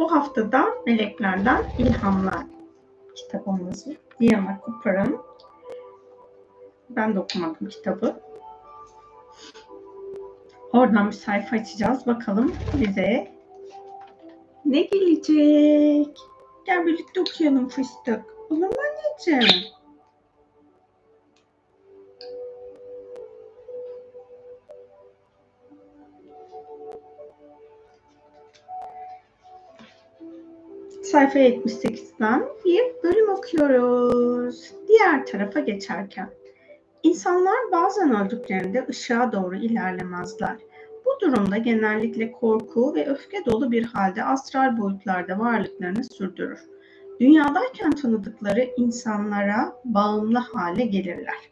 Bu haftada Meleklerden İlhamlar kitabımızı Diana Cooper'ın ben de okumadım kitabı. Oradan bir sayfa açacağız. Bakalım bize ne gelecek? Gel birlikte okuyalım fıstık. Olur mu anneciğim? Sayfa 78'den bir bölüm okuyoruz. Diğer tarafa geçerken. İnsanlar bazen öldüklerinde ışığa doğru ilerlemezler. Bu durumda genellikle korku ve öfke dolu bir halde astral boyutlarda varlıklarını sürdürür. Dünyadayken tanıdıkları insanlara bağımlı hale gelirler.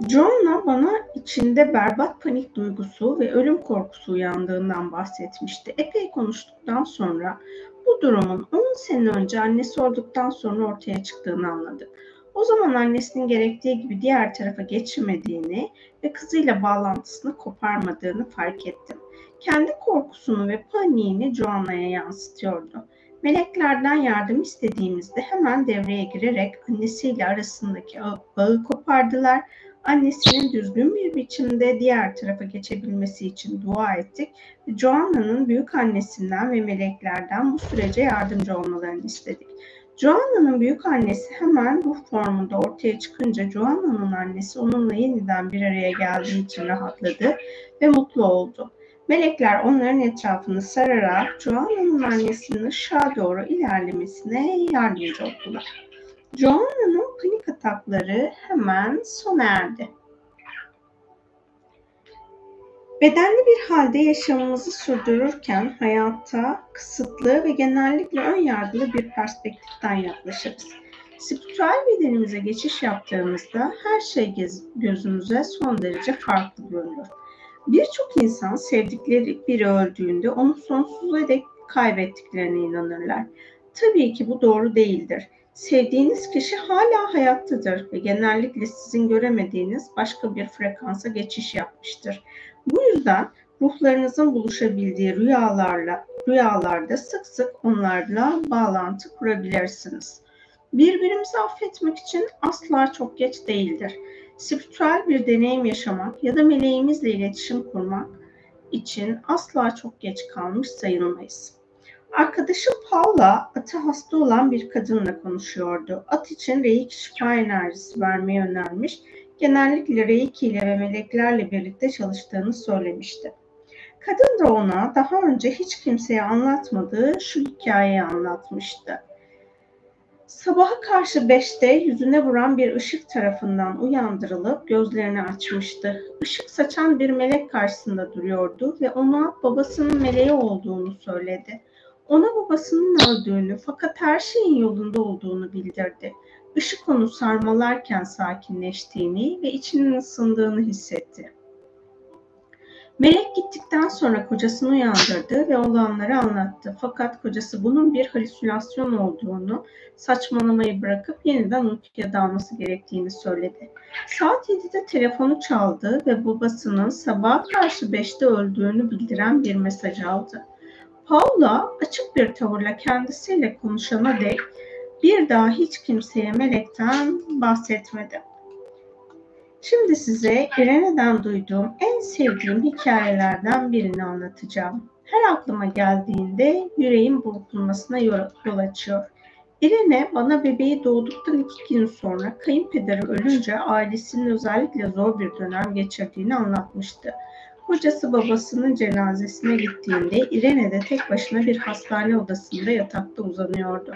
Joanna bana içinde berbat panik duygusu ve ölüm korkusu uyandığından bahsetmişti. Epey konuştuktan sonra bu durumun 10 sene önce annesi olduktan sonra ortaya çıktığını anladı. O zaman annesinin gerektiği gibi diğer tarafa geçmediğini ve kızıyla bağlantısını koparmadığını fark ettim. Kendi korkusunu ve paniğini Joanna'ya yansıtıyordu. Meleklerden yardım istediğimizde hemen devreye girerek annesiyle arasındaki bağı kopardılar annesinin düzgün bir biçimde diğer tarafa geçebilmesi için dua ettik. Joanna'nın büyük annesinden ve meleklerden bu sürece yardımcı olmalarını istedik. Joanna'nın büyük annesi hemen ruh formunda ortaya çıkınca Joanna'nın annesi onunla yeniden bir araya geldiği için rahatladı ve mutlu oldu. Melekler onların etrafını sararak Joanna'nın annesinin ışığa doğru ilerlemesine yardımcı oldular. Joanna'nın panik atakları hemen sona erdi. Bedenli bir halde yaşamımızı sürdürürken hayatta kısıtlı ve genellikle ön yargılı bir perspektiften yaklaşırız. Spiritüel bedenimize geçiş yaptığımızda her şey gözümüze son derece farklı görünür. Birçok insan sevdikleri biri öldüğünde onu sonsuza dek kaybettiklerine inanırlar. Tabii ki bu doğru değildir. Sevdiğiniz kişi hala hayattadır ve genellikle sizin göremediğiniz başka bir frekansa geçiş yapmıştır. Bu yüzden ruhlarınızın buluşabildiği rüyalarla rüyalarda sık sık onlarla bağlantı kurabilirsiniz. Birbirimizi affetmek için asla çok geç değildir. Spiritüel bir deneyim yaşamak ya da meleğimizle iletişim kurmak için asla çok geç kalmış sayılmayız. Arkadaşım Paula atı hasta olan bir kadınla konuşuyordu. At için reiki şifa enerjisi vermeyi önermiş. Genellikle reiki ile ve meleklerle birlikte çalıştığını söylemişti. Kadın da ona daha önce hiç kimseye anlatmadığı şu hikayeyi anlatmıştı. Sabaha karşı beşte yüzüne vuran bir ışık tarafından uyandırılıp gözlerini açmıştı. Işık saçan bir melek karşısında duruyordu ve ona babasının meleği olduğunu söyledi. Ona babasının öldüğünü fakat her şeyin yolunda olduğunu bildirdi. Işık onu sarmalarken sakinleştiğini ve içinin ısındığını hissetti. Melek gittikten sonra kocasını uyandırdı ve olanları anlattı. Fakat kocası bunun bir halüsinasyon olduğunu, saçmalamayı bırakıp yeniden uykuya dalması gerektiğini söyledi. Saat 7'de telefonu çaldı ve babasının sabah karşı 5'te öldüğünü bildiren bir mesaj aldı. Paula açık bir tavırla kendisiyle konuşana dek bir daha hiç kimseye melekten bahsetmedi. Şimdi size İrene'den duyduğum en sevdiğim hikayelerden birini anlatacağım. Her aklıma geldiğinde yüreğim burkulmasına yol açıyor. İrene bana bebeği doğduktan iki gün sonra kayınpederi ölünce ailesinin özellikle zor bir dönem geçirdiğini anlatmıştı. Kocası babasının cenazesine gittiğinde İrene de tek başına bir hastane odasında yatakta uzanıyordu.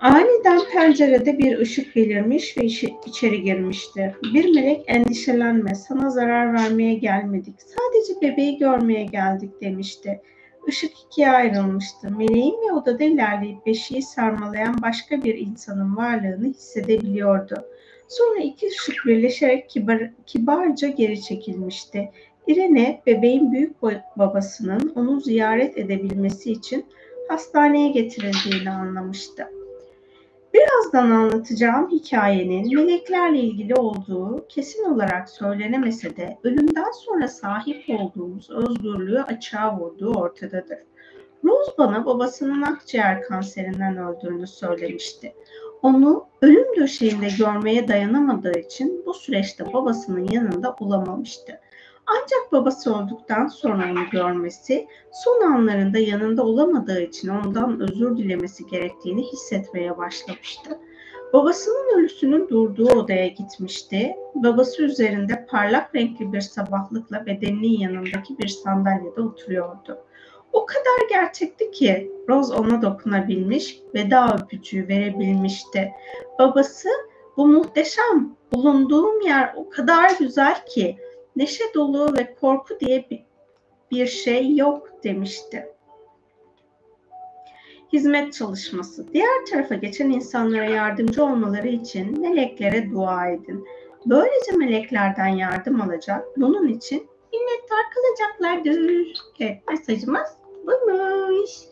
Aniden pencerede bir ışık belirmiş ve içeri girmişti. Bir melek endişelenme, sana zarar vermeye gelmedik. Sadece bebeği görmeye geldik demişti. Işık ikiye ayrılmıştı. Meleğin ve odada ilerleyip beşiği sarmalayan başka bir insanın varlığını hissedebiliyordu. Sonra iki ışık birleşerek kibar, kibarca geri çekilmişti. Irene, bebeğin büyük babasının onu ziyaret edebilmesi için hastaneye getirildiğini anlamıştı. Birazdan anlatacağım hikayenin meleklerle ilgili olduğu kesin olarak söylenemese de ölümden sonra sahip olduğumuz özgürlüğü açığa vurduğu ortadadır. Rose bana babasının akciğer kanserinden öldüğünü söylemişti. Onu ölüm döşeğinde görmeye dayanamadığı için bu süreçte babasının yanında olamamıştı. Ancak babası olduktan sonra onu görmesi, son anlarında yanında olamadığı için ondan özür dilemesi gerektiğini hissetmeye başlamıştı. Babasının ölüsünün durduğu odaya gitmişti. Babası üzerinde parlak renkli bir sabahlıkla bedeninin yanındaki bir sandalyede oturuyordu. O kadar gerçekti ki Rose ona dokunabilmiş, veda öpücüğü verebilmişti. Babası bu muhteşem bulunduğum yer o kadar güzel ki neşe dolu ve korku diye bir şey yok demişti. Hizmet çalışması. Diğer tarafa geçen insanlara yardımcı olmaları için meleklere dua edin. Böylece meleklerden yardım alacak. Bunun için minnettar kalacaklardır. Evet mesajımız mamães.